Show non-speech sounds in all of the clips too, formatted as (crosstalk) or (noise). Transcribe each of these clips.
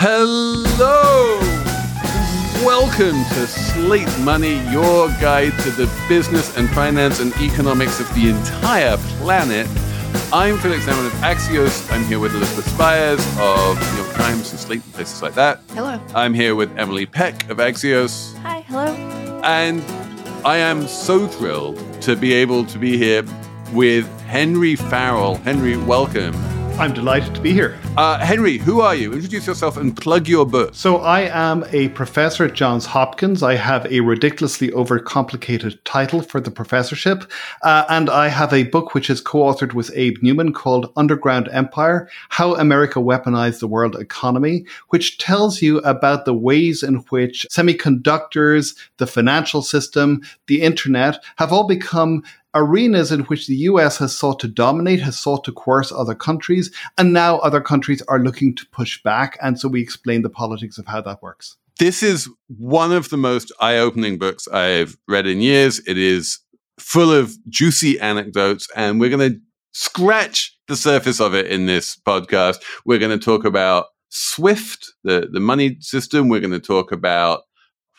Hello! Welcome to Slate Money, your guide to the business and finance and economics of the entire planet. I'm Felix Salmon of Axios. I'm here with Elizabeth Spiers of New York Times and Slate and places like that. Hello. I'm here with Emily Peck of Axios. Hi. Hello. And I am so thrilled to be able to be here with Henry Farrell. Henry, welcome. I'm delighted to be here. Uh, Henry, who are you? Introduce yourself and plug your book. So, I am a professor at Johns Hopkins. I have a ridiculously overcomplicated title for the professorship. Uh, and I have a book which is co authored with Abe Newman called Underground Empire How America Weaponized the World Economy, which tells you about the ways in which semiconductors, the financial system, the internet have all become arenas in which the US has sought to dominate, has sought to coerce other countries, and now other countries are looking to push back. And so we explain the politics of how that works. This is one of the most eye opening books I've read in years. It is full of juicy anecdotes, and we're going to scratch the surface of it in this podcast. We're going to talk about Swift, the, the money system. We're going to talk about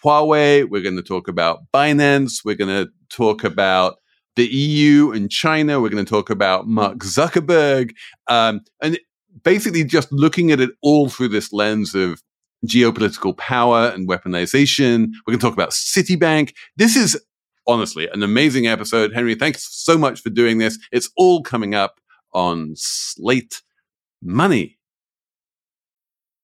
Huawei. We're going to talk about Binance. We're going to talk about the EU and China. We're going to talk about Mark Zuckerberg. Um, and basically just looking at it all through this lens of geopolitical power and weaponization. We're going to talk about Citibank. This is honestly an amazing episode. Henry, thanks so much for doing this. It's all coming up on Slate Money.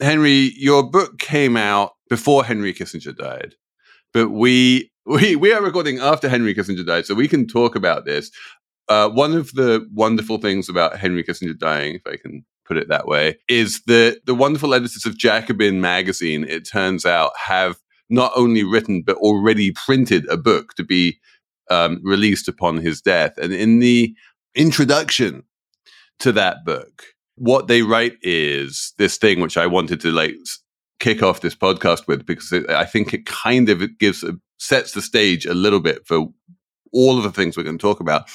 Henry, your book came out before Henry Kissinger died, but we (laughs) we we are recording after Henry Kissinger died, so we can talk about this. Uh, one of the wonderful things about Henry Kissinger dying, if I can put it that way, is that the wonderful editors of Jacobin magazine, it turns out, have not only written but already printed a book to be um, released upon his death. And in the introduction to that book, what they write is this thing which I wanted to like kick off this podcast with because it, I think it kind of it gives uh, sets the stage a little bit for all of the things we're going to talk about.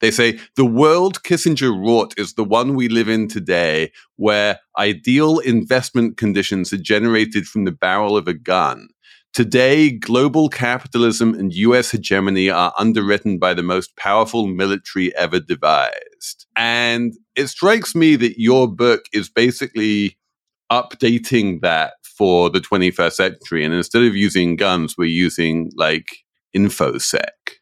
They say the world Kissinger wrought is the one we live in today, where ideal investment conditions are generated from the barrel of a gun. Today, global capitalism and US hegemony are underwritten by the most powerful military ever devised. And it strikes me that your book is basically updating that for the 21st century. And instead of using guns, we're using like InfoSec.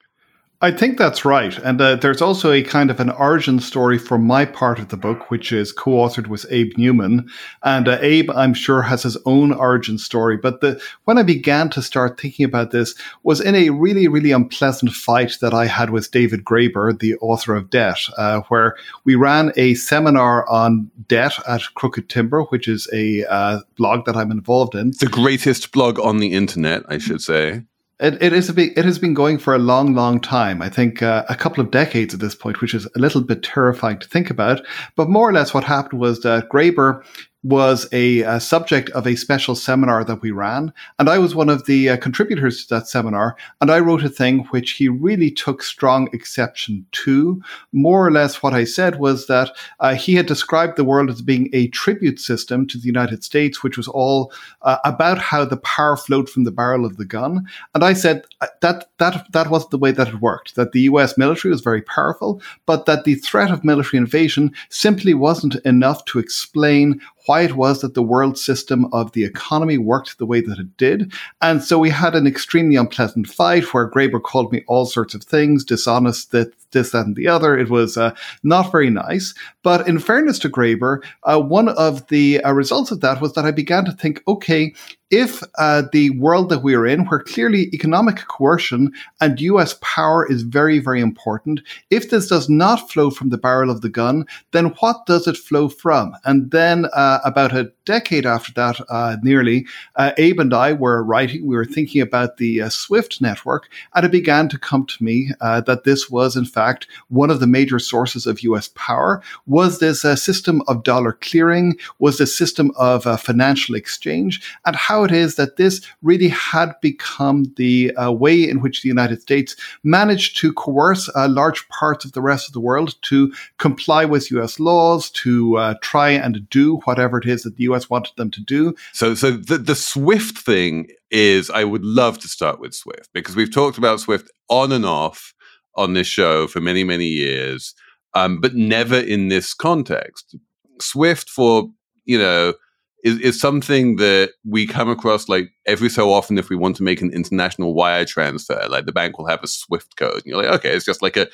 I think that's right. And uh, there's also a kind of an origin story for my part of the book, which is co authored with Abe Newman. And uh, Abe, I'm sure, has his own origin story. But the, when I began to start thinking about this was in a really, really unpleasant fight that I had with David Graeber, the author of Debt, uh, where we ran a seminar on debt at Crooked Timber, which is a uh, blog that I'm involved in. The greatest blog on the internet, I should say. It, it is a big, it has been going for a long, long time. I think uh, a couple of decades at this point, which is a little bit terrifying to think about. But more or less, what happened was that Graeber was a, a, subject of a special seminar that we ran. And I was one of the uh, contributors to that seminar. And I wrote a thing which he really took strong exception to. More or less, what I said was that uh, he had described the world as being a tribute system to the United States, which was all uh, about how the power flowed from the barrel of the gun. And I said uh, that, that, that wasn't the way that it worked, that the US military was very powerful, but that the threat of military invasion simply wasn't enough to explain why it was that the world system of the economy worked the way that it did. And so we had an extremely unpleasant fight where Graeber called me all sorts of things, dishonest, that this, that, and the other. It was uh, not very nice. But in fairness to Graeber, uh, one of the uh, results of that was that I began to think, okay, if uh, the world that we're in, where clearly economic coercion and US power is very, very important, if this does not flow from the barrel of the gun, then what does it flow from? And then uh, about a decade after that, uh, nearly, uh, Abe and I were writing, we were thinking about the uh, SWIFT network, and it began to come to me uh, that this was, in fact, one of the major sources of US power. Was this a system of dollar clearing? Was this system of financial exchange? And how it is that this really had become the way in which the United States managed to coerce large parts of the rest of the world to comply with US laws, to uh, try and do whatever it is that the US wanted them to do. So, so the, the Swift thing is, I would love to start with Swift because we've talked about Swift on and off on this show for many, many years, um, but never in this context. Swift, for you know, is, is something that we come across like every so often if we want to make an international wire transfer. Like the bank will have a Swift code, and you're like, okay, it's just like a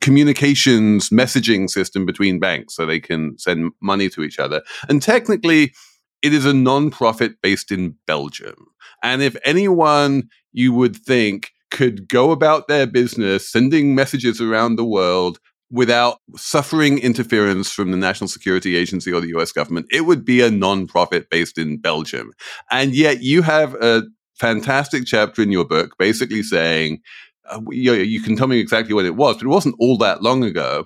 communications messaging system between banks so they can send money to each other. And technically, it is a non-profit based in Belgium. And if anyone you would think could go about their business sending messages around the world without suffering interference from the National Security Agency or the US government, it would be a non-profit based in Belgium. And yet you have a fantastic chapter in your book basically saying uh, you, you can tell me exactly what it was, but it wasn't all that long ago.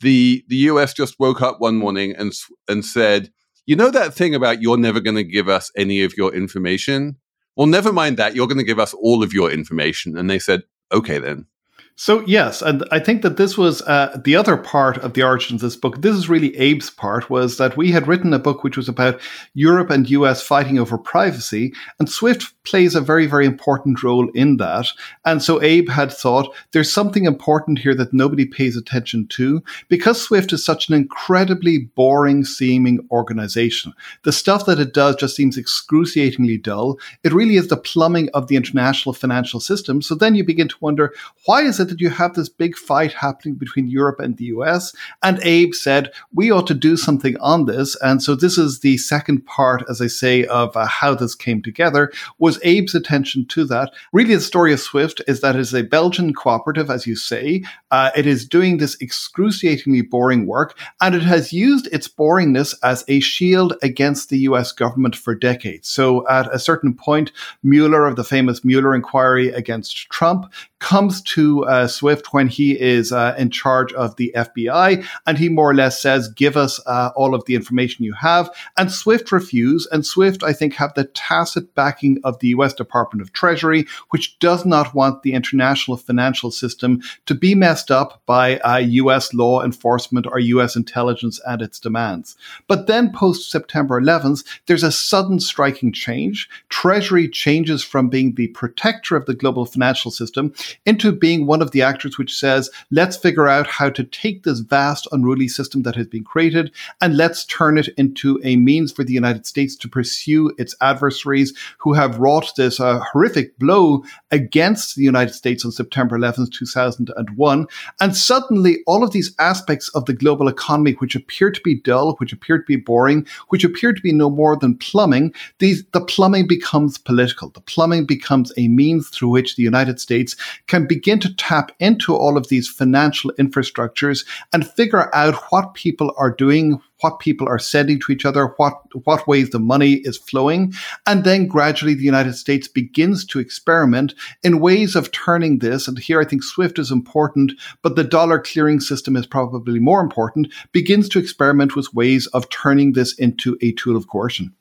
The the US just woke up one morning and and said, "You know that thing about you're never going to give us any of your information? Well, never mind that. You're going to give us all of your information." And they said, "Okay, then." So yes, and I think that this was uh, the other part of the origins of this book. This is really Abe's part was that we had written a book which was about Europe and US fighting over privacy, and Swift plays a very very important role in that. And so Abe had thought there's something important here that nobody pays attention to because Swift is such an incredibly boring seeming organization. The stuff that it does just seems excruciatingly dull. It really is the plumbing of the international financial system. So then you begin to wonder why is it that you have this big fight happening between Europe and the US. And Abe said, we ought to do something on this. And so this is the second part, as I say, of uh, how this came together, was Abe's attention to that. Really, the story of Swift is that it is a Belgian cooperative, as you say. Uh, it is doing this excruciatingly boring work, and it has used its boringness as a shield against the US government for decades. So at a certain point, Mueller of the famous Mueller inquiry against Trump comes to uh, Swift when he is uh, in charge of the FBI, and he more or less says, "Give us uh, all of the information you have." And Swift refuse, and Swift, I think, have the tacit backing of the U.S. Department of Treasury, which does not want the international financial system to be messed up by U.S. Uh, law enforcement or U.S. intelligence and its demands. But then, post September 11th, there's a sudden striking change. Treasury changes from being the protector of the global financial system into being one of the actors which says, let's figure out how to take this vast, unruly system that has been created and let's turn it into a means for the United States to pursue its adversaries who have wrought this uh, horrific blow against the United States on September 11th, 2001. And suddenly, all of these aspects of the global economy, which appear to be dull, which appear to be boring, which appear to be no more than plumbing, these, the plumbing becomes political. The plumbing becomes a means through which the United States can begin to tap into all of these financial infrastructures and figure out what people are doing, what people are sending to each other, what, what ways the money is flowing. And then gradually the United States begins to experiment in ways of turning this. And here I think SWIFT is important, but the dollar clearing system is probably more important, begins to experiment with ways of turning this into a tool of coercion.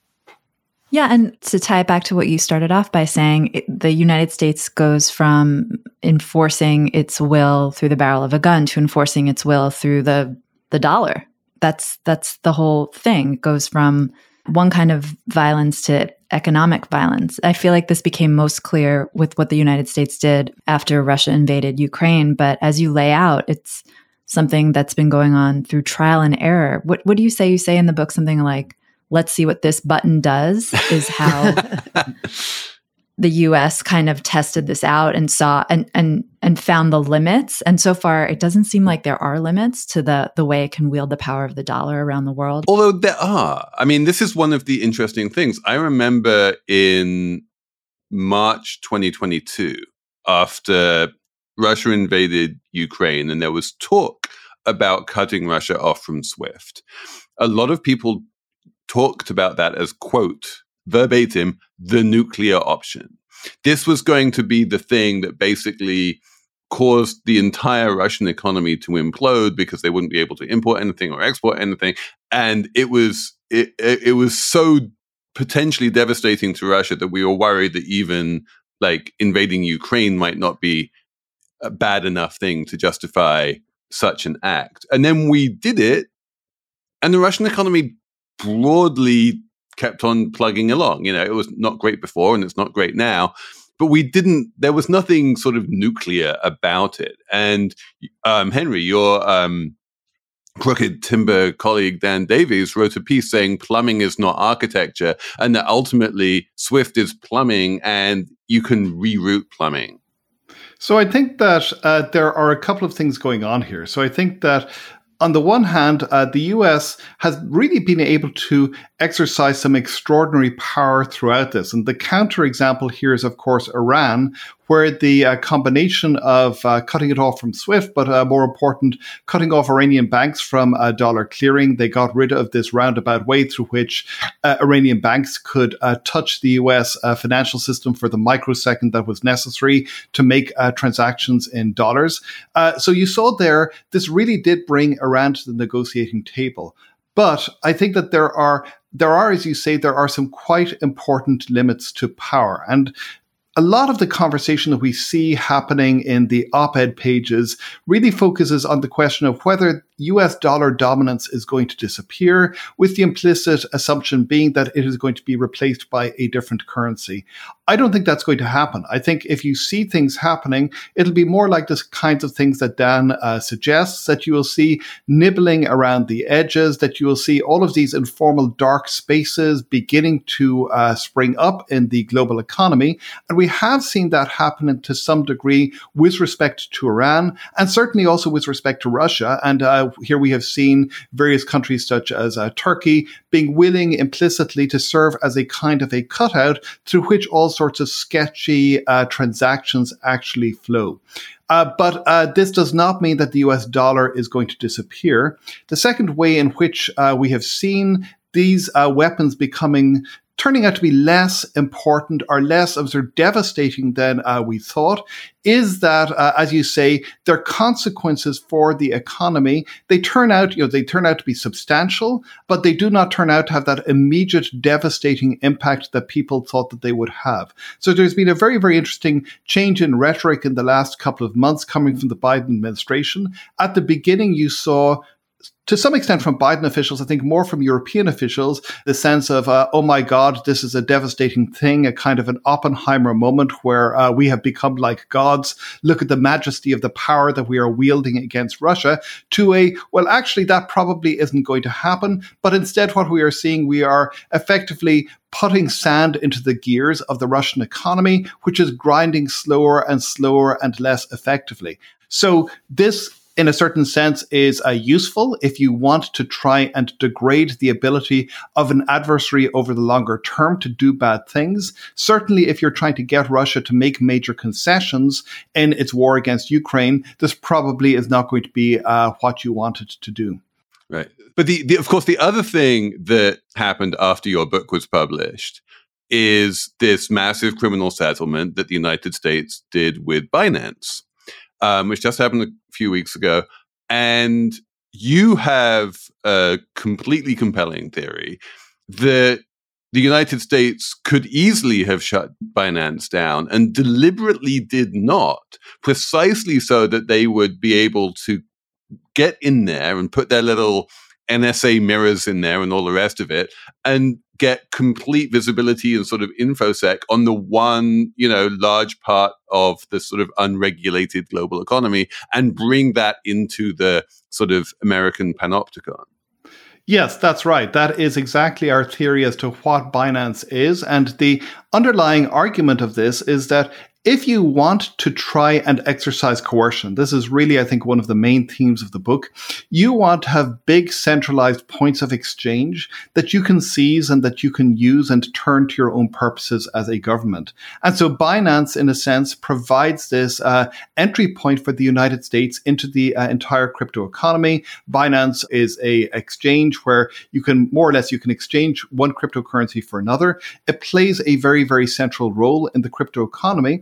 Yeah, and to tie it back to what you started off by saying, it, the United States goes from enforcing its will through the barrel of a gun to enforcing its will through the the dollar. That's that's the whole thing. It goes from one kind of violence to economic violence. I feel like this became most clear with what the United States did after Russia invaded Ukraine, but as you lay out, it's something that's been going on through trial and error. What what do you say? You say in the book something like let's see what this button does is how (laughs) the US kind of tested this out and saw and and and found the limits. And so far it doesn't seem like there are limits to the the way it can wield the power of the dollar around the world. Although there are. I mean this is one of the interesting things. I remember in march 2022 after russia invaded ukraine and there was talk about cutting russia off from swift a lot of people talked about that as, quote, verbatim, the nuclear option. This was going to be the thing that basically caused the entire Russian economy to implode because they wouldn't be able to import anything or export anything. And it was it, it, was so potentially devastating to Russia that we were worried that even like invading Ukraine might not be a bad enough thing to justify such an act. And then we did it, and the Russian economy broadly kept on plugging along. You know, it was not great before and it's not great now. But we didn't, there was nothing sort of nuclear about it. And um, Henry, your um, crooked timber colleague Dan Davies wrote a piece saying plumbing is not architecture and that ultimately Swift is plumbing and you can reroute plumbing. So I think that uh, there are a couple of things going on here. So I think that on the one hand, uh, the US has really been able to exercise some extraordinary power throughout this. And the counterexample here is, of course, Iran, where the uh, combination of uh, cutting it off from SWIFT, but uh, more important, cutting off Iranian banks from uh, dollar clearing, they got rid of this roundabout way through which uh, Iranian banks could touch the US financial system for the microsecond that was necessary to make transactions in dollars. so you saw there, this really did bring Iran to the negotiating table. But I think that there are there are, as you say, there are some quite important limits to power. And a lot of the conversation that we see happening in the op ed pages really focuses on the question of whether US dollar dominance is going to disappear, with the implicit assumption being that it is going to be replaced by a different currency. I don't think that's going to happen. I think if you see things happening, it'll be more like the kinds of things that Dan uh, suggests that you will see nibbling around the edges, that you will see all of these informal dark spaces beginning to uh, spring up in the global economy. And we have seen that happen to some degree with respect to Iran and certainly also with respect to Russia. And uh, here we have seen various countries such as uh, Turkey being willing implicitly to serve as a kind of a cutout through which all sorts of sketchy uh, transactions actually flow. Uh, but uh, this does not mean that the US dollar is going to disappear. The second way in which uh, we have seen these uh, weapons becoming turning out to be less important or less of sort of devastating than uh, we thought is that, uh, as you say, their consequences for the economy, they turn out, you know, they turn out to be substantial, but they do not turn out to have that immediate devastating impact that people thought that they would have. So there's been a very, very interesting change in rhetoric in the last couple of months coming from the Biden administration. At the beginning, you saw to some extent from Biden officials, I think more from European officials, the sense of, uh, oh my God, this is a devastating thing, a kind of an Oppenheimer moment where uh, we have become like gods. Look at the majesty of the power that we are wielding against Russia, to a, well, actually, that probably isn't going to happen. But instead, what we are seeing, we are effectively putting sand into the gears of the Russian economy, which is grinding slower and slower and less effectively. So this in a certain sense is uh, useful if you want to try and degrade the ability of an adversary over the longer term to do bad things. Certainly, if you're trying to get Russia to make major concessions in its war against Ukraine, this probably is not going to be uh, what you wanted to do. Right. But the, the, of course, the other thing that happened after your book was published is this massive criminal settlement that the United States did with Binance um, which just happened a few weeks ago. And you have a completely compelling theory that the United States could easily have shut Binance down and deliberately did not, precisely so that they would be able to get in there and put their little NSA mirrors in there and all the rest of it, and get complete visibility and sort of infosec on the one, you know, large part of the sort of unregulated global economy and bring that into the sort of American panopticon. Yes, that's right. That is exactly our theory as to what Binance is. And the underlying argument of this is that if you want to try and exercise coercion, this is really, I think, one of the main themes of the book. You want to have big centralized points of exchange that you can seize and that you can use and turn to your own purposes as a government. And so Binance, in a sense, provides this uh, entry point for the United States into the uh, entire crypto economy. Binance is a exchange where you can more or less you can exchange one cryptocurrency for another. It plays a very very central role in the crypto economy,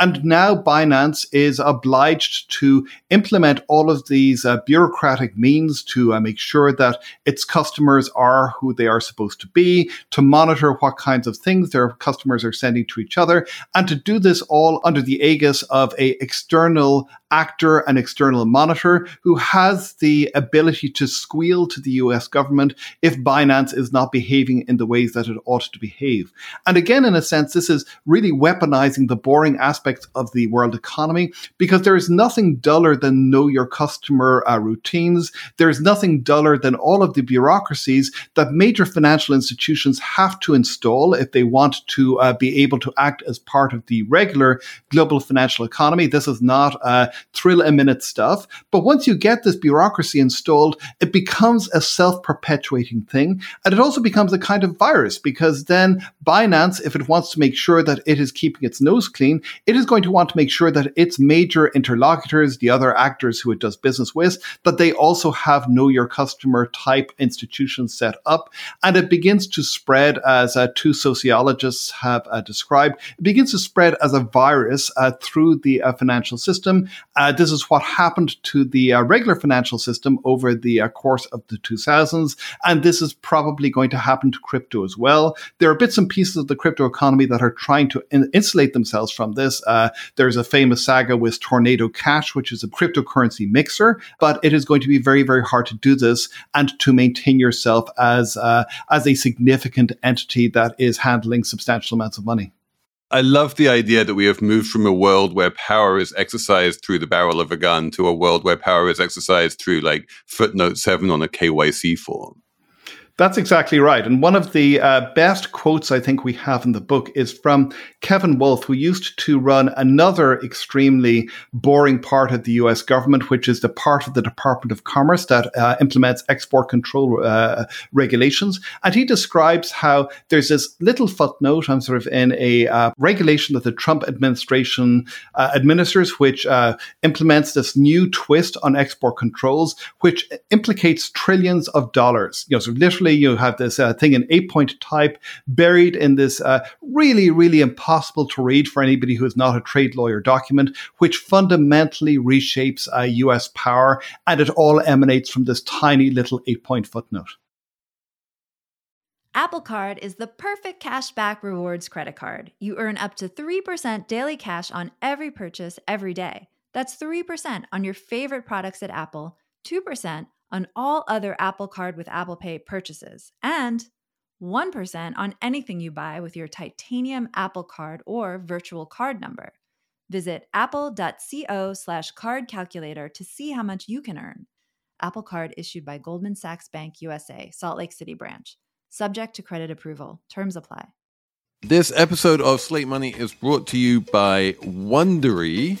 and now Binance is obliged to implement all of these uh, bureaucratic means to uh, make sure that its customers are who they are supposed to be, to monitor what kinds of things their customers are sending to each other, and to do this all under the aegis of a external actor and external monitor who has the ability to squeal to the US government if Binance is not behaving in the ways that it ought to behave. And again, in a sense, this is really weaponizing the boring aspects of the world economy because there is nothing duller than know your customer uh, routines. There is nothing duller than all of the bureaucracies that major financial institutions have to install if they want to uh, be able to act as part of the regular global financial economy. This is not uh, thrill a minute stuff. But once you get this bureaucracy installed, it becomes a self perpetuating thing. And it also becomes a kind of virus because then Binance, if it wants to make sure that it is keeping its nose clean, it is going to want to make sure that its major interlocutors, the other actors who it does business with, that they also have know your customer type institutions set up. And it begins to spread, as uh, two sociologists have uh, described, it begins to spread as a virus uh, through the uh, financial system. Uh, this is what happened to the uh, regular financial system over the course of the 2000s, and this is probably going to happen to crypto as well. There are bits and pieces of the crypto economy that are trying to in- insulate themselves from this. Uh, there's a famous saga with Tornado Cash, which is a cryptocurrency mixer, but it is going to be very, very hard to do this and to maintain yourself as uh, as a significant entity that is handling substantial amounts of money. I love the idea that we have moved from a world where power is exercised through the barrel of a gun to a world where power is exercised through like footnote seven on a KYC form. That's exactly right. And one of the uh, best quotes I think we have in the book is from Kevin Wolf, who used to run another extremely boring part of the US government, which is the part of the Department of Commerce that uh, implements export control uh, regulations. And he describes how there's this little footnote, I'm sort of in a uh, regulation that the Trump administration uh, administers, which uh, implements this new twist on export controls, which implicates trillions of dollars. You know, so literally you have this uh, thing in eight point type buried in this uh, really, really impossible to read for anybody who is not a trade lawyer document, which fundamentally reshapes uh, US power. And it all emanates from this tiny little eight point footnote. Apple Card is the perfect cashback rewards credit card. You earn up to 3% daily cash on every purchase every day. That's 3% on your favorite products at Apple, 2% on all other Apple Card with Apple Pay purchases, and 1% on anything you buy with your titanium Apple Card or virtual card number. Visit apple.co slash card calculator to see how much you can earn. Apple Card issued by Goldman Sachs Bank USA, Salt Lake City branch. Subject to credit approval. Terms apply. This episode of Slate Money is brought to you by Wondery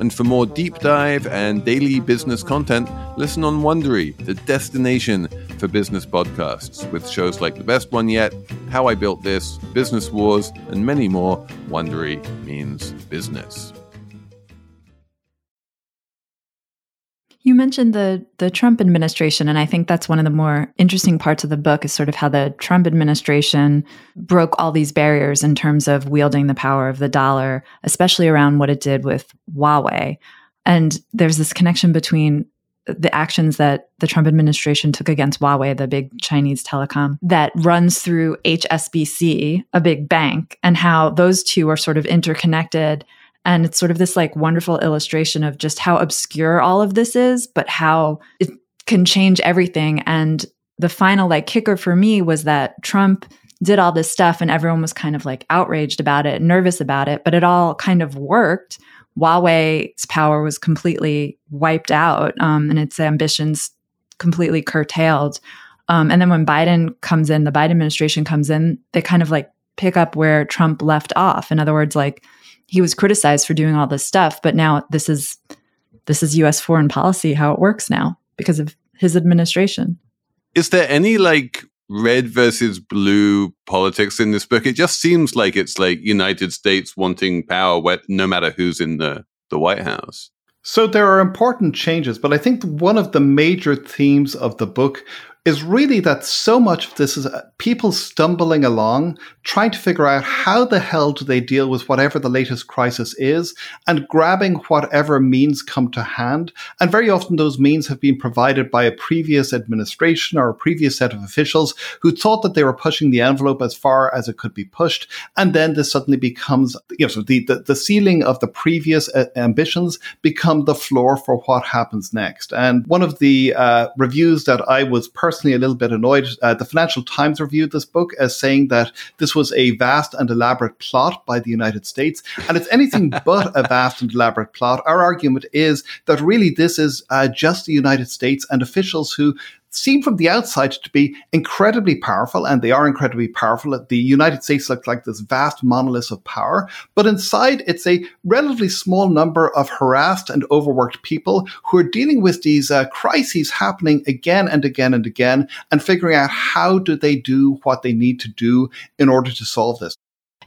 And for more deep dive and daily business content, listen on Wondery, the destination for business podcasts, with shows like The Best One Yet, How I Built This, Business Wars, and many more. Wondery means business. You mentioned the the Trump administration, and I think that's one of the more interesting parts of the book is sort of how the Trump administration broke all these barriers in terms of wielding the power of the dollar, especially around what it did with Huawei. And there's this connection between the actions that the Trump administration took against Huawei, the big Chinese telecom, that runs through HSBC, a big bank, and how those two are sort of interconnected. And it's sort of this like wonderful illustration of just how obscure all of this is, but how it can change everything. And the final like kicker for me was that Trump did all this stuff and everyone was kind of like outraged about it, nervous about it, but it all kind of worked Huawei's power was completely wiped out um, and its ambitions completely curtailed. Um, and then when Biden comes in, the Biden administration comes in, they kind of like pick up where Trump left off. In other words, like he was criticized for doing all this stuff, but now this is this is U.S. foreign policy how it works now because of his administration. Is there any like red versus blue politics in this book. It just seems like it's like United States wanting power where, no matter who's in the, the White House. So there are important changes, but I think one of the major themes of the book is really that so much of this is uh, people stumbling along, trying to figure out how the hell do they deal with whatever the latest crisis is, and grabbing whatever means come to hand. And very often those means have been provided by a previous administration or a previous set of officials who thought that they were pushing the envelope as far as it could be pushed. And then this suddenly becomes, you know, so the, the, the ceiling of the previous uh, ambitions become the floor for what happens next. And one of the uh, reviews that I was personally personally a little bit annoyed. Uh, the Financial Times reviewed this book as saying that this was a vast and elaborate plot by the United States, and it's anything (laughs) but a vast and elaborate plot. Our argument is that really this is uh, just the United States and officials who seem from the outside to be incredibly powerful, and they are incredibly powerful. The United States looks like this vast monolith of power, but inside it's a relatively small number of harassed and overworked people who are dealing with these uh, crises happening again and again and again, and figuring out how do they do what they need to do in order to solve this.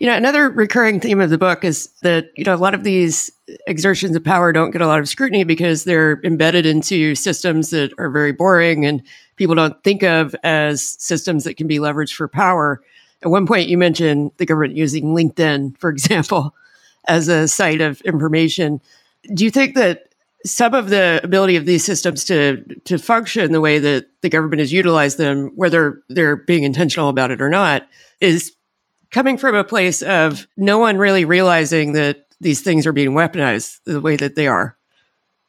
You know, another recurring theme of the book is that, you know, a lot of these exertions of power don't get a lot of scrutiny because they're embedded into systems that are very boring and people don't think of as systems that can be leveraged for power. At one point, you mentioned the government using LinkedIn, for example, (laughs) as a site of information. Do you think that some of the ability of these systems to to function the way that the government has utilized them, whether they're being intentional about it or not, is coming from a place of no one really realizing that these things are being weaponized the way that they are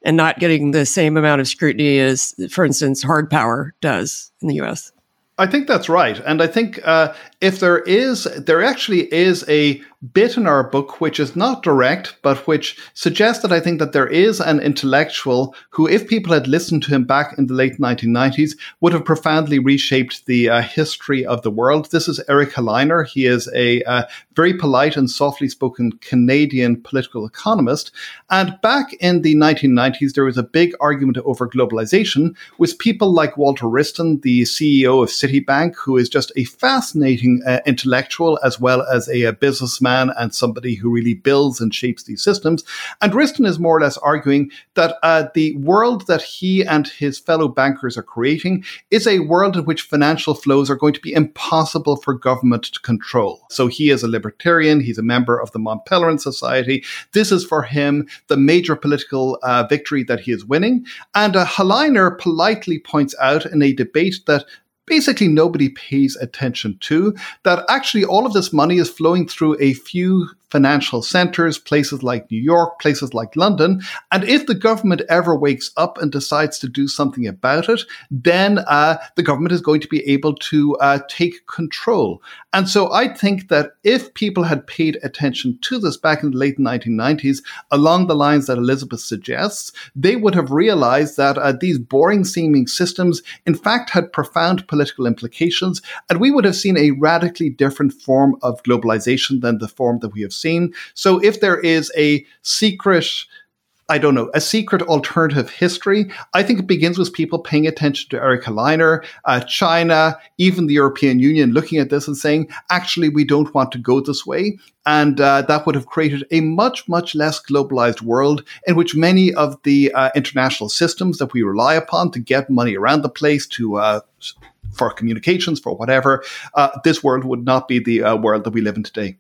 and not getting the same amount of scrutiny as, for instance, hard power does in the US. I think that's right. And I think uh, if there is, there actually is a bit in our book which is not direct, but which suggests that I think that there is an intellectual who, if people had listened to him back in the late 1990s, would have profoundly reshaped the uh, history of the world. This is Eric Helleiner. He is a uh, very polite and softly spoken Canadian political economist. And back in the 1990s, there was a big argument over globalization with people like Walter Wriston, the CEO of Citibank, who is just a fascinating uh, intellectual as well as a, a businessman and somebody who really builds and shapes these systems. And Wriston is more or less arguing that uh, the world that he and his fellow bankers are creating is a world in which financial flows are going to be impossible for government to control. So he is a libertarian, he's a member of the Mont Pelerin Society. This is for him the major political uh, victory that he is winning. And uh, Helleiner politely points out in a debate that basically nobody pays attention to, that actually all of this money is flowing through a few financial centers, places like New York, places like London. And if the government ever wakes up and decides to do something about it, then uh, the government is going to be able to uh, take control. And so I think that if people had paid attention to this back in the late 1990s, along the lines that Elizabeth suggests, they would have realized that uh, these boring seeming systems, in fact, had profound political implications. And we would have seen a radically different form of globalization than the form that we have So if there is a secret I don't know, a secret alternative history. I think it begins with people paying attention to Eric Helleiner, uh, China, even the European Union looking at this and saying, actually, we don't want to go this way. And uh, that would have created a much, much less globalized world in which many of the uh, international systems that we rely upon to get money around the place, to uh, for communications, for whatever, uh, this world would not be the uh, world that we live in today.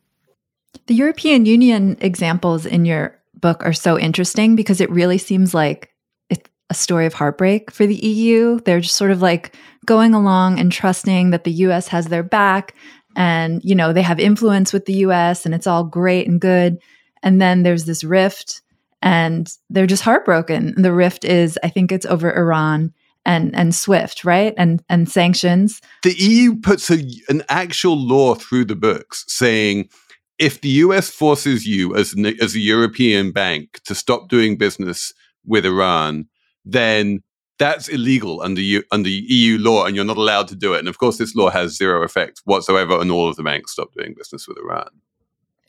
The European Union examples in your book are so interesting because it really seems like it's a story of heartbreak for the EU. They're just sort of like going along and trusting that the US has their back and you know they have influence with the US and it's all great and good and then there's this rift and they're just heartbroken. The rift is I think it's over Iran and and Swift, right? And and sanctions. The EU puts a, an actual law through the books saying if the US forces you as an, as a European bank to stop doing business with Iran, then that's illegal under under EU law, and you're not allowed to do it. And of course, this law has zero effect whatsoever on all of the banks stop doing business with Iran.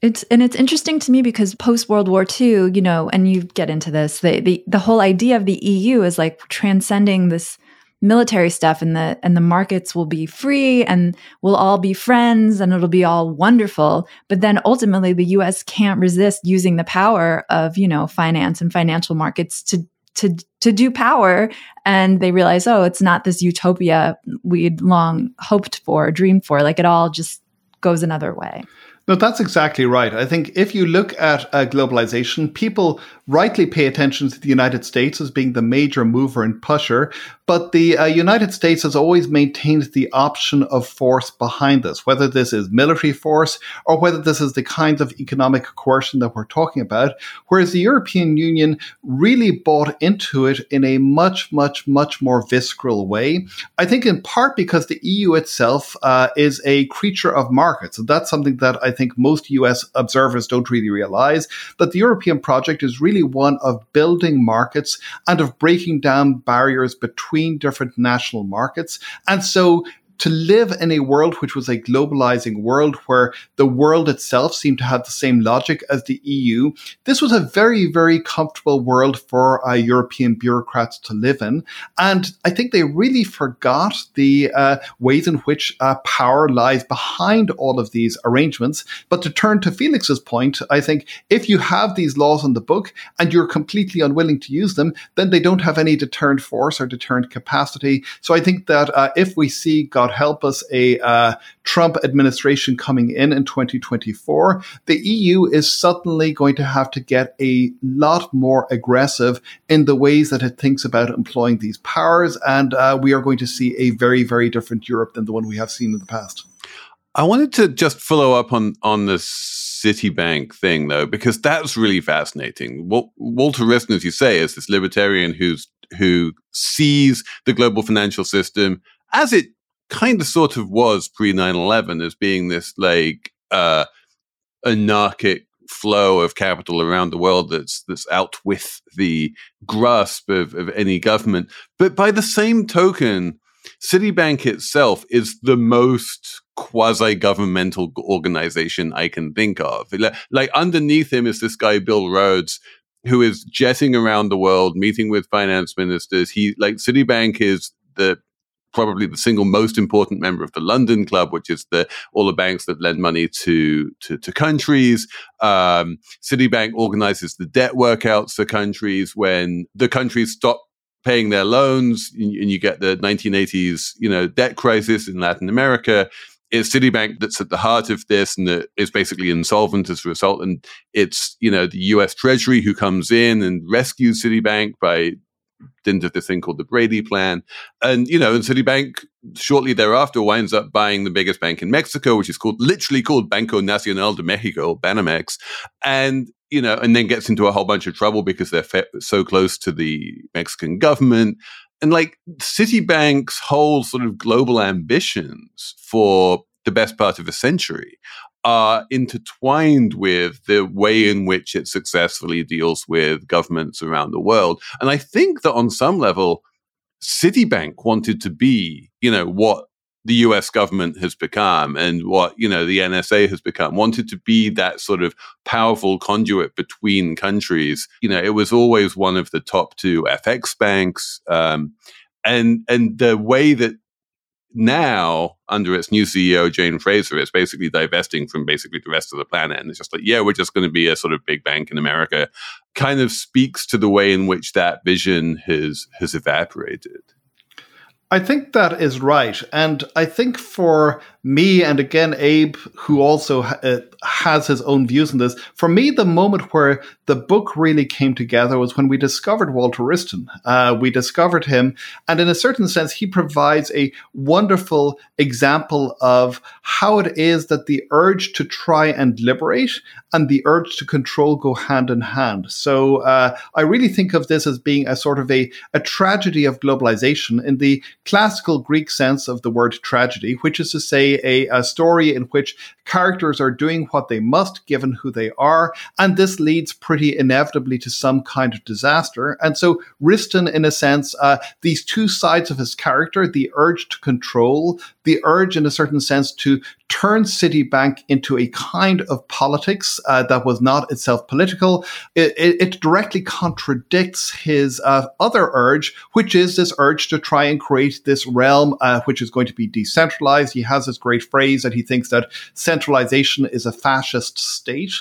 It's and it's interesting to me because post World War II, you know, and you get into this, the, the the whole idea of the EU is like transcending this military stuff and the and the markets will be free and we'll all be friends and it'll be all wonderful. But then ultimately the US can't resist using the power of you know finance and financial markets to to to do power. And they realize oh it's not this utopia we'd long hoped for dreamed for. Like it all just goes another way. No, that's exactly right. I think if you look at uh, globalization, people rightly pay attention to the United States as being the major mover and pusher, but the uh, United States has always maintained the option of force behind this, whether this is military force or whether this is the kind of economic coercion that we're talking about. Whereas the European Union really bought into it in a much, much, much more visceral way. I think in part because the EU itself uh, is a creature of markets. And that's something that I think most US observers don't really realize that the European project is really one of building markets and of breaking down barriers between different national markets. And so to live in a world which was a globalizing world where the world itself seemed to have the same logic as the EU, this was a very, very comfortable world for uh, European bureaucrats to live in. And I think they really forgot the uh, ways in which uh, power lies behind all of these arrangements. But to turn to Felix's point, I think if you have these laws on the book and you're completely unwilling to use them, then they don't have any deterrent force or deterrent capacity. So I think that uh, if we see God help us, a uh, Trump administration coming in in 2024, the EU is suddenly going to have to get a lot more aggressive in the ways that it thinks about employing these powers. And uh, we are going to see a very, very different Europe than the one we have seen in the past. I wanted to just follow up on on the Citibank thing though, because that's really fascinating. Walter Wriston, as you say, is this libertarian who's who sees the global financial system as it kind of sort of was pre 9-11 as being this like uh anarchic flow of capital around the world that's that's out with the grasp of, of any government. But by the same token, Citibank itself is the most quasi-governmental organization I can think of. Like underneath him is this guy Bill Rhodes, who is jetting around the world, meeting with finance ministers. He like Citibank is the probably the single most important member of the London Club, which is the all the banks that lend money to to, to countries. Um, Citibank organizes the debt workouts for countries when the countries stop paying their loans, and you get the 1980s, you know, debt crisis in Latin America. It's Citibank that's at the heart of this and that is basically insolvent as a result. And it's, you know, the US Treasury who comes in and rescues Citibank by dint of this thing called the Brady Plan. And, you know, and Citibank shortly thereafter winds up buying the biggest bank in Mexico, which is called literally called Banco Nacional de Mexico, Banamex. And, you know, and then gets into a whole bunch of trouble because they're fe- so close to the Mexican government. And like Citibank's whole sort of global ambitions for the best part of a century are intertwined with the way in which it successfully deals with governments around the world. And I think that on some level, Citibank wanted to be, you know, what the US government has become and what, you know, the NSA has become, wanted to be that sort of powerful conduit between countries. You know, it was always one of the top two FX banks. Um, and, and the way that now under its new CEO, Jane Fraser, it's basically divesting from basically the rest of the planet. And it's just like, yeah, we're just going to be a sort of big bank in America kind of speaks to the way in which that vision has, has evaporated. I think that is right. And I think for me, and again, Abe, who also uh, has his own views on this, for me, the moment where the book really came together was when we discovered Walter Wriston. Uh, we discovered him, and in a certain sense, he provides a wonderful example of how it is that the urge to try and liberate and the urge to control go hand in hand. So uh, I really think of this as being a sort of a, a tragedy of globalization in the classical Greek sense of the word tragedy, which is to say a, a story in which characters are doing what they must given who they are, and this leads pretty inevitably to some kind of disaster. And so Wriston, in a sense, uh, these two sides of his character, the urge to control, the urge in a certain sense to turn Citibank into a kind of politics uh, that was not itself political, it, it, it directly contradicts his uh, other urge, which is this urge to try and create this realm uh, which is going to be decentralized. He has this great phrase that he thinks that centralization is a fascist state.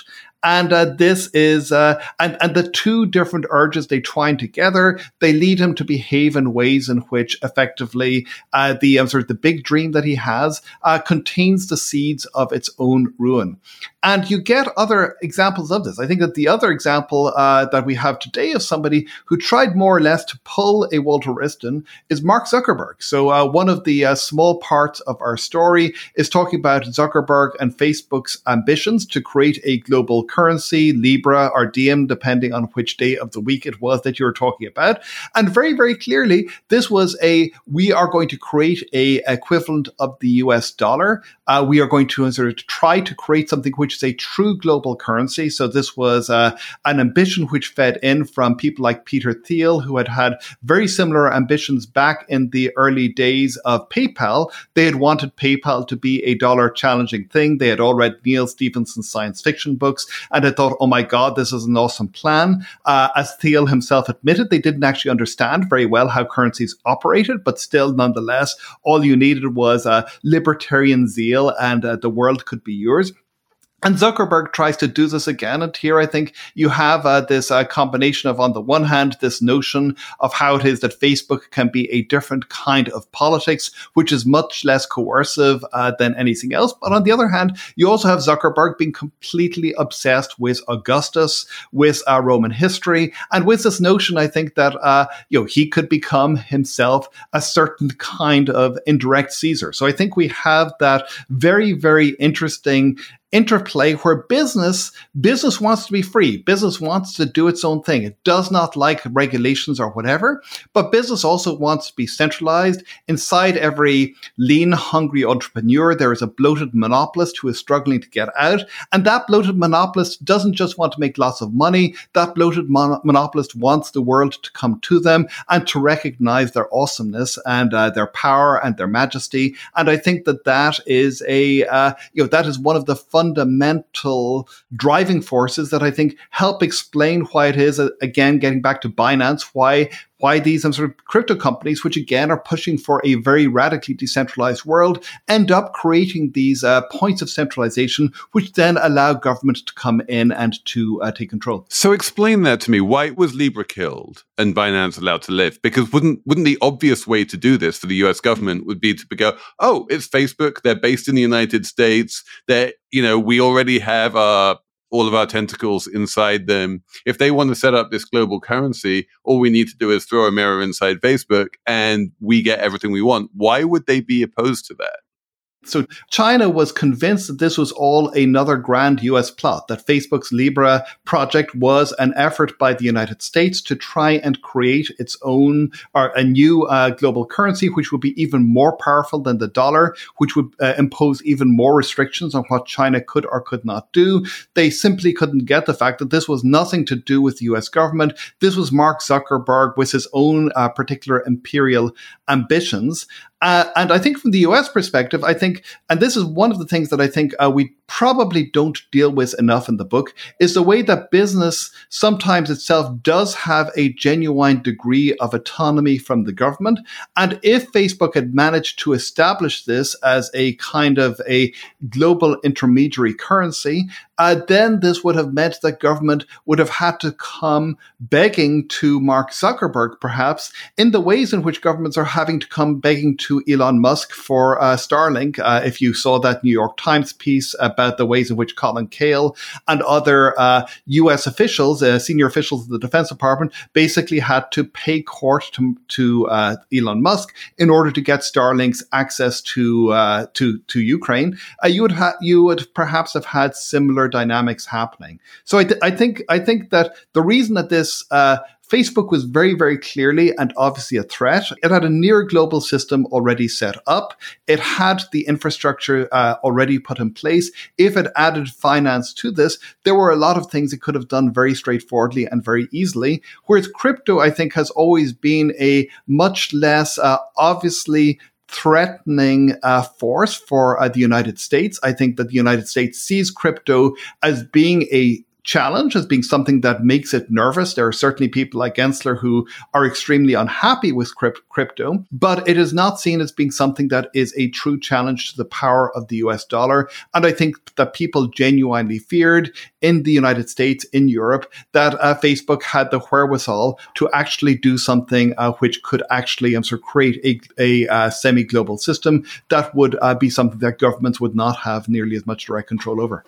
And uh, this is, uh, and, and the two different urges they twine together, they lead him to behave in ways in which effectively uh, the um, sort of the big dream that he has uh, contains the seeds of its own ruin. And you get other examples of this. I think that the other example uh, that we have today of somebody who tried more or less to pull a Walter Wriston is Mark Zuckerberg. So uh, one of the uh, small parts of our story is talking about Zuckerberg and Facebook's ambitions to create a global currency, Libra or Diem, depending on which day of the week it was that you were talking about. And very, very clearly, this was a we are going to create a equivalent of the US dollar. Uh, we are going to sort of try to create something which which is a true global currency. So this was uh, an ambition which fed in from people like Peter Thiel, who had had very similar ambitions back in the early days of PayPal. They had wanted PayPal to be a dollar challenging thing. They had all read Neal Stephenson's science fiction books and had thought, oh my God, this is an awesome plan. Uh, as Thiel himself admitted, they didn't actually understand very well how currencies operated, but still, nonetheless, all you needed was a libertarian zeal and uh, the world could be yours. And Zuckerberg tries to do this again. And here I think you have uh, this uh, combination of, on the one hand, this notion of how it is that Facebook can be a different kind of politics, which is much less coercive uh, than anything else. But on the other hand, you also have Zuckerberg being completely obsessed with Augustus, with uh, Roman history, and with this notion, I think that, uh, you know, he could become himself a certain kind of indirect Caesar. So I think we have that very, very interesting interplay where business business wants to be free. Business wants to do its own thing. It does not like regulations or whatever but business also wants to be centralized. Inside every lean hungry entrepreneur there is a bloated monopolist who is struggling to get out. And that bloated monopolist doesn't just want to make lots of money. That bloated mon- monopolist wants the world to come to them and to recognize their awesomeness and uh, their power and their majesty. And i think that that is a uh, you know that is one of the fun fundamental driving forces that I think help explain why it is, uh, again, getting back to Binance, why why these sort of crypto companies, which again are pushing for a very radically decentralized world, end up creating these uh, points of centralization, which then allow government to come in and to uh, take control. So explain that to me. Why was Libra killed and Binance allowed to live? Because wouldn't wouldn't the obvious way to do this for the U.S. government would be to go, oh, it's Facebook. They're based in the United States. They're you know we already have our all of our tentacles inside them. If they want to set up this global currency, all we need to do is throw a mirror inside Facebook and we get everything we want. Why would they be opposed to that? So China was convinced that this was all another grand US plot, that Facebook's Libra project was an effort by the United States to try and create its own or a new uh, global currency, which would be even more powerful than the dollar, which would uh, impose even more restrictions on what China could or could not do. They simply couldn't get the fact that this was nothing to do with the US government. This was Mark Zuckerberg with his own uh, particular imperial ambitions. Uh, and I think from the US perspective, I think, and this is one of the things that I think uh, we probably don't deal with enough in the book, is the way that business sometimes itself does have a genuine degree of autonomy from the government. And if Facebook had managed to establish this as a kind of a global intermediary currency, uh, then this would have meant that government would have had to come begging to Mark Zuckerberg, perhaps, in the ways in which governments are having to come begging to Elon Musk for uh, Starlink. Uh, if you saw that New York Times piece about the ways in which Colin Kahl and other US uh, officials, uh, senior officials of the Defense Department, basically had to pay court to, to uh, Elon Musk in order to get Starlink's access to to to Ukraine, you would ha- you would perhaps have had similar dynamics happening. So I, th- I think I think that the reason that this uh, Facebook was very, very clearly and obviously a threat. It had a near global system already set up. It had the infrastructure uh, already put in place. If it added finance to this, there were a lot of things it could have done very straightforwardly and very easily. Whereas crypto, I think, has always been a much less uh, obviously threatening uh, force for uh, the United States. I think that the United States sees crypto as being a challenge as being something that makes it nervous. There are certainly people like Gensler who are extremely unhappy with crypto, but it is not seen as being something that is a true challenge to the power of the US dollar. And I think that people genuinely feared in the United States, in Europe, that uh, Facebook had the wherewithal to actually do something uh, which could actually um, sort of create a, a uh, semi global system that would uh, be something that governments would not have nearly as much direct control over.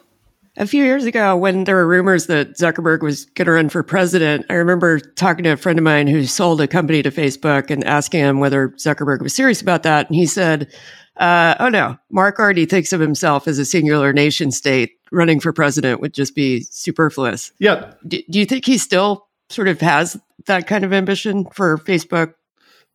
A few years ago, when there were rumors that Zuckerberg was going to run for president, I remember talking to a friend of mine who sold a company to Facebook and asking him whether Zuckerberg was serious about that. And he said, uh, oh no, Mark already thinks of himself as a singular nation state. Running for president would just be superfluous. Yeah. do you think he still sort of has that kind of ambition for Facebook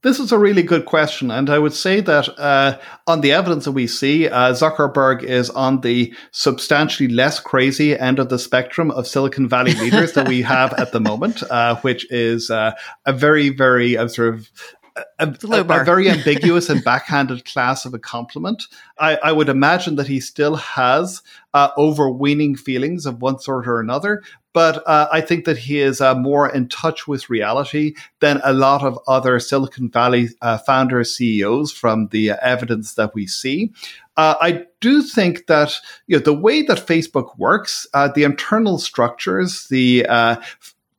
this is a really good question. And I would say that uh, on the evidence that we see, uh, Zuckerberg is on the substantially less crazy end of the spectrum of Silicon Valley leaders that we have at the moment, uh, which is uh, a very, very sort of a, a, a, very (laughs) ambiguous and backhanded class of a compliment. I, I would imagine that he still has uh, overweening feelings of one sort or another, but uh, I think that he is uh, more in touch with reality than a lot of other Silicon Valley uh, founders, CEOs from the evidence that we see. Uh, I do think that you know, the way that Facebook works, uh, the internal structures, the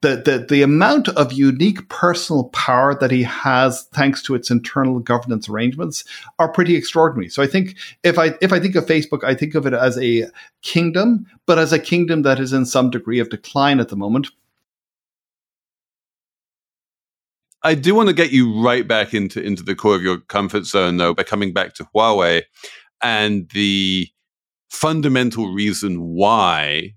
the, the, the amount of unique personal power that he has thanks to its internal governance arrangements are pretty extraordinary. So I think if I if I think of Facebook, I think of it as a kingdom, but as a kingdom that is in some degree of decline at the moment. I do want to get you right back into into the core of your comfort zone though by coming back to Huawei and the fundamental reason why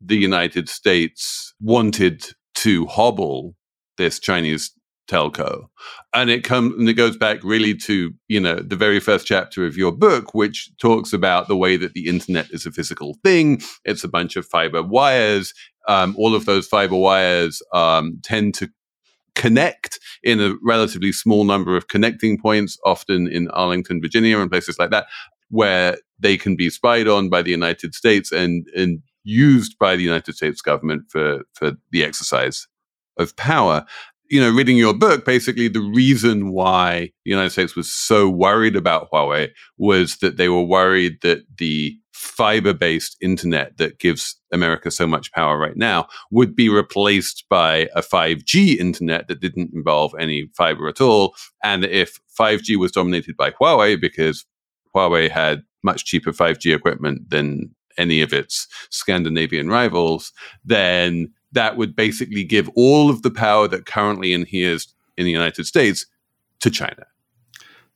the United States wanted to hobble this Chinese telco. And it comes and it goes back really to, you know, the very first chapter of your book, which talks about the way that the internet is a physical thing. It's a bunch of fiber wires. Um, all of those fiber wires um, tend to connect in a relatively small number of connecting points, often in Arlington, Virginia, and places like that, where they can be spied on by the United States and and used by the United States government for, for the exercise of power. You know, reading your book, basically the reason why the United States was so worried about Huawei was that they were worried that the fiber based internet that gives America so much power right now would be replaced by a 5G internet that didn't involve any fiber at all. And if 5G was dominated by Huawei because Huawei had much cheaper 5G equipment than any of its Scandinavian rivals, then that would basically give all of the power that currently inheres in the United States to China.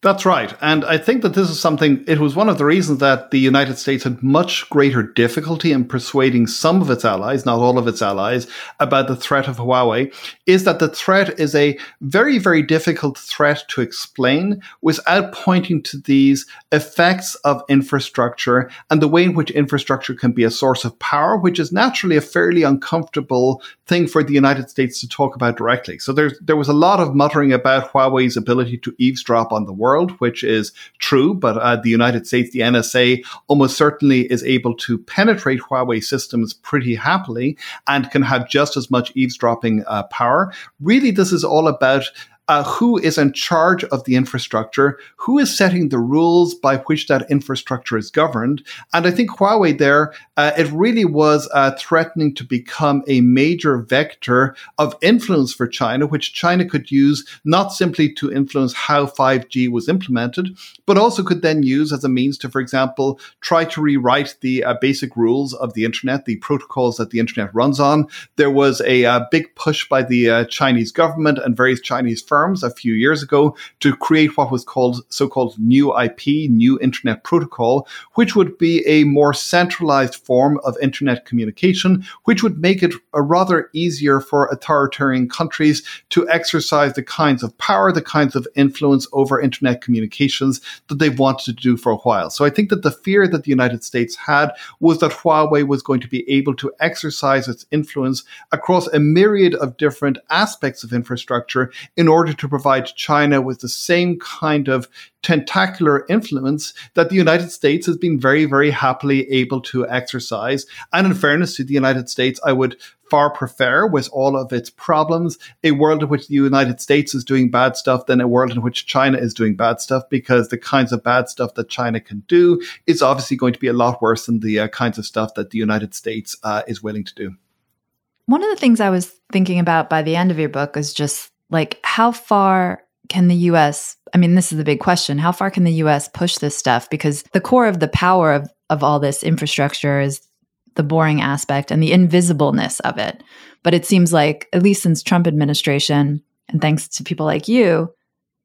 That's right. And I think that this is something, it was one of the reasons that the United States had much greater difficulty in persuading some of its allies, not all of its allies, about the threat of Huawei, is that the threat is a very, very difficult threat to explain without pointing to these effects of infrastructure and the way in which infrastructure can be a source of power, which is naturally a fairly uncomfortable thing for the United States to talk about directly. So there, there was a lot of muttering about Huawei's ability to eavesdrop on the world world, which is true, but uh, the United States, the NSA, almost certainly is able to penetrate Huawei systems pretty happily and can have just as much eavesdropping uh, power. Really, this is all about uh, who is in charge of the infrastructure, who is setting the rules by which that infrastructure is governed. And I think Huawei there, uh, it really was uh, threatening to become a major vector of influence for China, which China could use not simply to influence how 5G was implemented, but also could then use as a means to, for example, try to rewrite the uh, basic rules of the internet, the protocols that the internet runs on. There was a uh, big push by the uh, Chinese government and various Chinese firms firms a few years ago to create what was called so-called new IP, new internet protocol, which would be a more centralized form of internet communication, which would make it a rather easier for authoritarian countries to exercise the kinds of power, the kinds of influence over internet communications that they've wanted to do for a while. So I think that the fear that the United States had was that Huawei was going to be able to exercise its influence across a myriad of different aspects of infrastructure in order order to provide China with the same kind of tentacular influence that the United States has been very, very happily able to exercise. And in fairness to the United States, I would far prefer, with all of its problems, a world in which the United States is doing bad stuff than a world in which China is doing bad stuff, because the kinds of bad stuff that China can do is obviously going to be a lot worse than the uh, kinds of stuff that the United States uh, is willing to do. One of the things I was thinking about by the end of your book is just like, how far can the US, I mean, this is the big question, how far can the US push this stuff? Because the core of the power of, of all this infrastructure is the boring aspect and the invisibleness of it. But it seems like, at least since Trump administration, and thanks to people like you,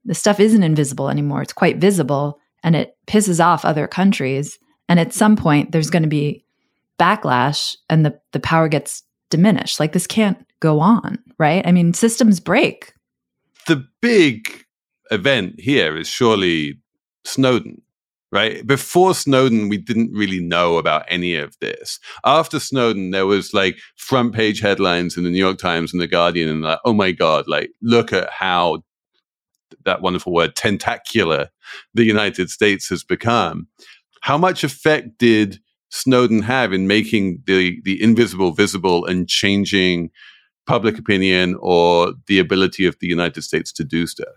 the stuff isn't invisible anymore. It's quite visible and it pisses off other countries. And at some point, there's going to be backlash and the, the power gets diminished. Like this can't go on, right? I mean, systems break the big event here is surely Snowden, right? Before Snowden, we didn't really know about any of this. After Snowden, there was like front page headlines in the New York Times and the Guardian, and like, oh my God, like look at how that wonderful word tentacular the United States has become. How much effect did Snowden have in making the the invisible visible and changing public opinion or the ability of the United States to do stuff?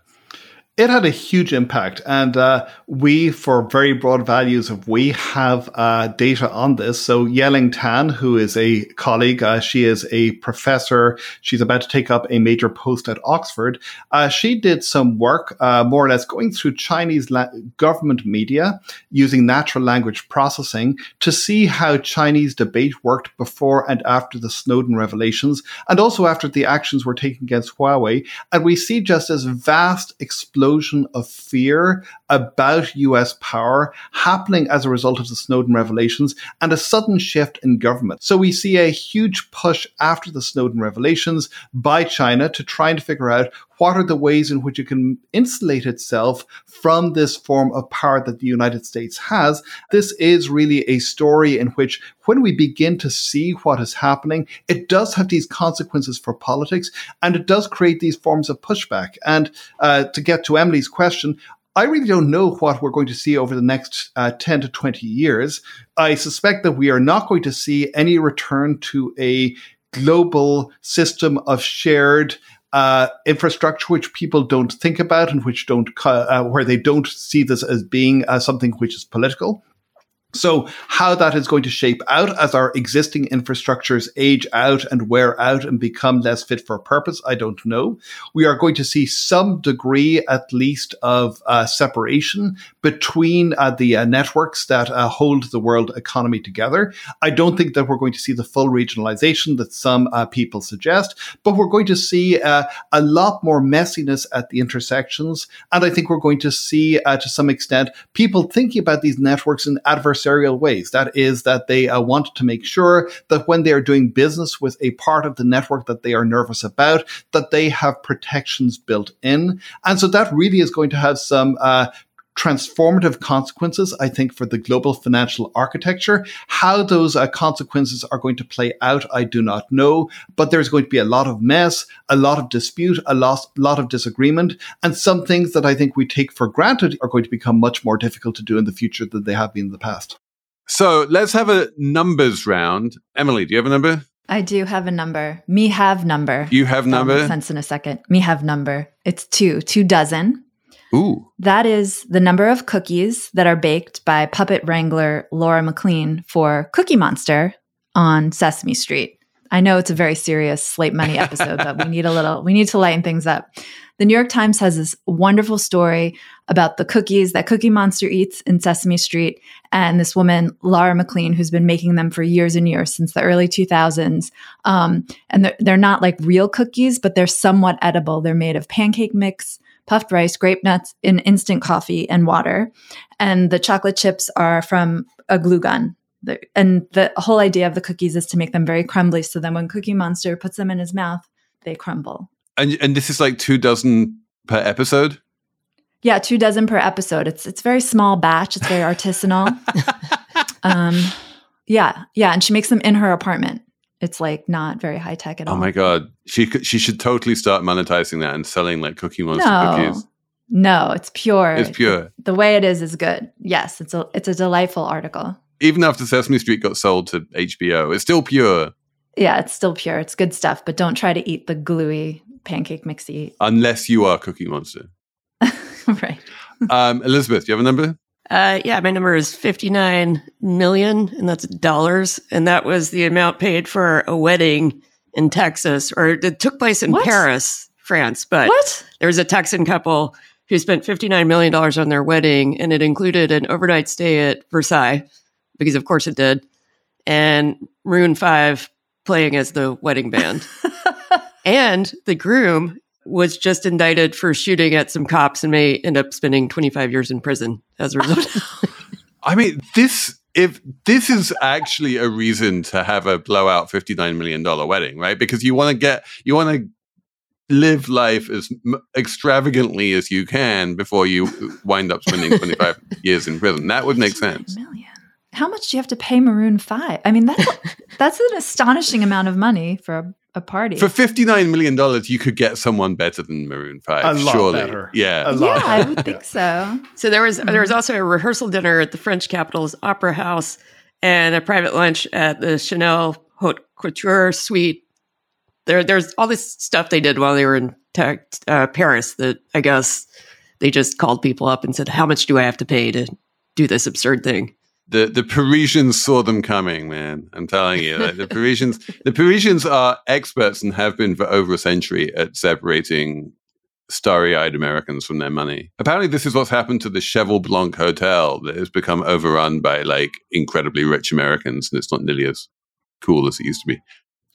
It had a huge impact. And uh, we, for very broad values of we, have uh, data on this. So Yeling Tan, who is a colleague, uh, she is a professor. She's about to take up a major post at Oxford. Uh, she did some work, uh, more or less, going through Chinese la- government media using natural language processing to see how Chinese debate worked before and after the Snowden revelations, and also after the actions were taken against Huawei. And we see just this vast explosion of fear about US power happening as a result of the Snowden revelations and a sudden shift in government. So we see a huge push after the Snowden revelations by China to try and figure out what are the ways in which it can insulate itself from this form of power that the United States has? This is really a story in which, when we begin to see what is happening, it does have these consequences for politics and it does create these forms of pushback. And uh, to get to Emily's question, I really don't know what we're going to see over the next uh, 10 to 20 years. I suspect that we are not going to see any return to a global system of shared uh, infrastructure which people don't think about and which don't uh, where they don't see this as being uh, something which is political. So, how that is going to shape out as our existing infrastructures age out and wear out and become less fit for purpose, I don't know. We are going to see some degree, at least, of uh, separation between uh, the uh, networks that uh, hold the world economy together. I don't think that we're going to see the full regionalization that some uh, people suggest, but we're going to see uh, a lot more messiness at the intersections. And I think we're going to see, to some extent, people thinking about these networks in adverse adversarial ways. That is, that they uh, want to make sure that when they are doing business with a part of the network that they are nervous about, that they have protections built in. And so that really is going to have some uh, transformative consequences, I think, for the global financial architecture. How those uh, consequences are going to play out, I do not know. But there's going to be a lot of mess, a lot of dispute, a lot, lot of disagreement, and some things that I think we take for granted are going to become much more difficult to do in the future than they have been in the past. So let's have a numbers round. Emily, do you have a number? I do have a number. Me have number. You have That'll number? sense in a second. Me have number. It's two, two dozen. Ooh. That is the number of cookies that are baked by puppet wrangler Laura McLean for Cookie Monster on Sesame Street. I know it's a very serious slate money (laughs) episode, but we need a little, we need to lighten things up. The New York Times has this wonderful story about the cookies that Cookie Monster eats in Sesame Street. And this woman, Laura McLean, who's been making them for years and years since the early 2000s. Um, and they're, they're not like real cookies, but they're somewhat edible. They're made of pancake mix, puffed rice, grape nuts, in instant coffee, and water. And the chocolate chips are from a glue gun. The- and the whole idea of the cookies is to make them very crumbly. So then when Cookie Monster puts them in his mouth, they crumble. And and this is like two dozen per episode? Yeah, two dozen per episode. It's it's very small batch. It's very artisanal. (laughs) um, yeah, yeah, and she makes them in her apartment. It's like not very high tech at all. Oh my god. She she should totally start monetizing that and selling like Cookie Monster No, cookies. no, it's pure. It's pure. The way it is is good. Yes, it's a it's a delightful article. Even after Sesame Street got sold to HBO, it's still pure Yeah, it's still pure. It's good stuff, but don't try to eat the gluey pancake mixy. unless you are Cookie Monster. (laughs) right. Um, Elizabeth, do you have a number? Uh, yeah, my number is 59 million, and that's dollars. And that was the amount paid for a wedding in Texas, or it took place in What? Paris, France. But What? there was a Texan couple who spent $59 million on their wedding, and it included an overnight stay at Versailles, because of course it did, and Maroon 5 playing as the wedding band. (laughs) and the groom was just indicted for shooting at some cops and may end up spending 25 years in prison as a result. (laughs) I mean, this if this is actually a reason to have a blowout fifty nine million dollar wedding, right? Because you want to get you want to live life as m- extravagantly as you can before you wind up spending twenty five (laughs) years in prison. That would make sense. Million. How much do you have to pay Maroon Five? I mean, that's (laughs) that's an astonishing amount of money for a, a party. For fifty nine million dollars, you could get someone better than Maroon Five. A lot surely, better. yeah. A yeah, lot. I would think so. So there was there was also a rehearsal dinner at the French capital's opera house and a private lunch at the Chanel Haute Couture suite. There there's all this stuff they did while they were in te- uh, Paris that I guess they just called people up and said, "How much do I have to pay to do this absurd thing?" The the Parisians saw them coming, man. I'm telling you, like, the Parisians the Parisians are experts and have been for over a century at separating starry-eyed Americans from their money. Apparently, this is what's happened to the Cheval Blanc Hotel that has become overrun by like incredibly rich Americans, and it's not nearly as cool as it used to be.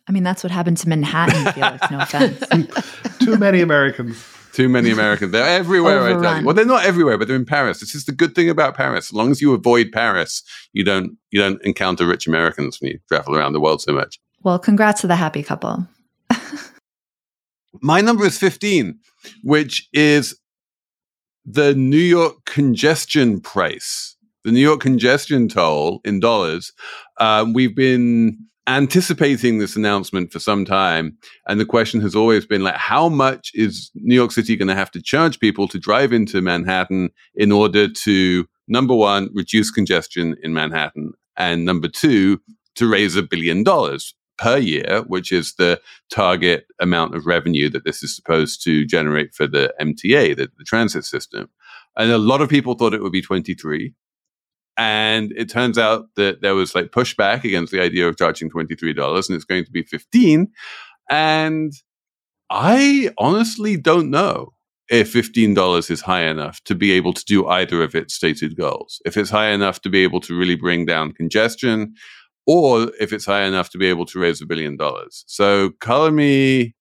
I mean, that's what happened to Manhattan. Felix, no (laughs) offense. Too many Americans. Too many Americans. They're everywhere, I tell you. Well, they're not everywhere, but they're in Paris. This is the good thing about Paris. As long as you avoid Paris, you don't you don't encounter rich Americans when you travel around the world so much. Well, congrats to the happy couple. My number is 15, which is the New York congestion price, the New York congestion toll in dollars. Um, we've been anticipating this announcement for some time. And the question has always been like, how much is New York City going to have to charge people to drive into Manhattan in order to, number one, reduce congestion in Manhattan? And number two, to raise a billion dollars per year, which is the target amount of revenue that this is supposed to generate for the MTA, the, the transit system. And a lot of people thought it would be 23. And it turns out that there was like pushback against the idea of charging $23 and it's going to be 15. And I honestly don't know if $15 is high enough to be able to do either of its stated goals. If it's high enough to be able to really bring down congestion, or if it's high enough to be able to raise a billion dollars. So color me,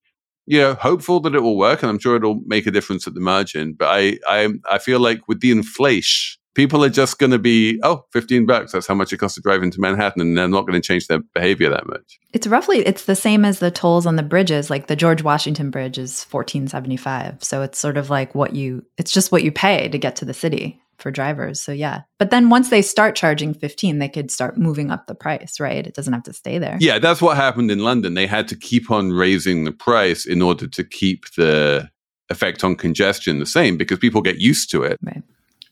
you know, hopeful that it will work, and I'm sure it'll make a difference at the margin. But I, I, I feel like with the inflation people are just going to be, oh, 15 bucks. That's how much it costs to drive into Manhattan. And they're not going to change their behavior that much. It's roughly, it's the same as the tolls on the bridges. Like the George Washington Bridge is 1475. So it's sort of like what you, it's just what you pay to get to the city for drivers. So yeah. But then once they start charging 15, they could start moving up the price, right? It doesn't have to stay there. Yeah, that's what happened in London. They had to keep on raising the price in order to keep the effect on congestion the same because people get used to it. Right.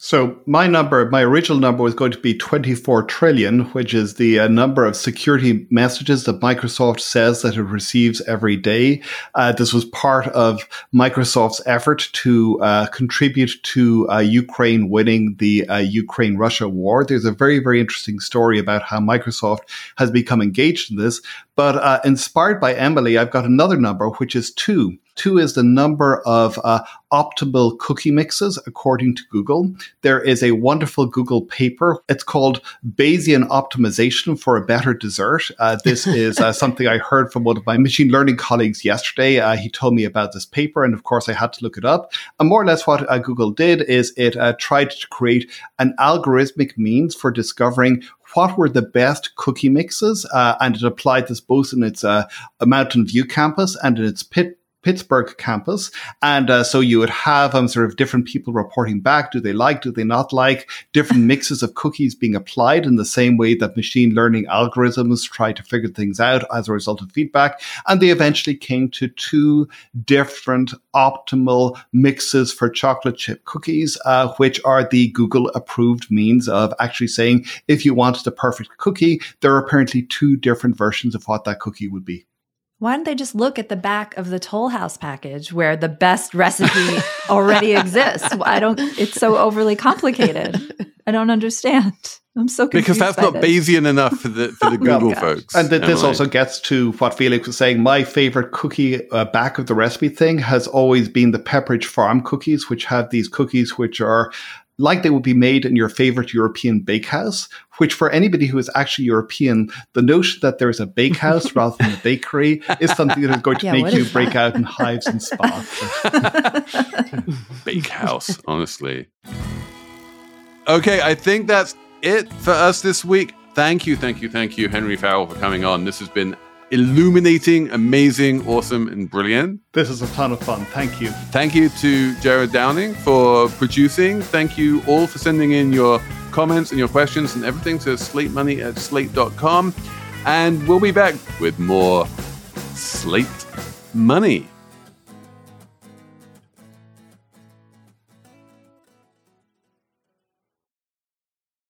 So my number, my original number was going to be 24 trillion, which is the uh, number of security messages that Microsoft says that it receives every day. Uh, this was part of Microsoft's effort to uh, contribute to uh, Ukraine winning the uh, Ukraine-Russia war. There's a very, very interesting story about how Microsoft has become engaged in this. But uh, inspired by Emily, I've got another number, which is two. Two is the number of uh, optimal cookie mixes according to Google. There is a wonderful Google paper. It's called Bayesian Optimization for a Better Dessert. Uh, this (laughs) is uh, something I heard from one of my machine learning colleagues yesterday. Uh, he told me about this paper, and of course, I had to look it up. And more or less, what uh, Google did is it uh, tried to create an algorithmic means for discovering what were the best cookie mixes, uh, and it applied this both in its uh, Mountain View campus and in its Pit Pittsburgh campus. And uh, so you would have um, sort of different people reporting back. Do they like, do they not like different mixes of cookies being applied in the same way that machine learning algorithms try to figure things out as a result of feedback? And they eventually came to two different optimal mixes for chocolate chip cookies, uh, which are the Google approved means of actually saying if you want the perfect cookie, there are apparently two different versions of what that cookie would be. Why don't they just look at the back of the Toll House package where the best recipe already (laughs) exists? I don't. It's so overly complicated. I don't understand. I'm so confused because that's not this. Bayesian enough for the for the Oh, Google gosh. folks. And th- this also gets to what Felix was saying. My favorite cookie uh, back of the recipe thing has always been the Pepperidge Farm cookies, which have these cookies which are like they would be made in your favorite European bakehouse, which for anybody who is actually European, the notion that there's a bakehouse (laughs) rather than a bakery is something that is going to Yeah, make you is break out in hives and spots. (laughs) Bakehouse, honestly. Okay, I think that's it for us this week. Thank you, thank you, thank you, Henry Farrell, for coming on. This has been illuminating, amazing, awesome, and brilliant. this is a ton of fun. Thank you. Thank you to Jared Downing for producing. Thank you all for sending in your comments and your questions and everything to slate money at slate.com. And we'll be back with more Slate Money.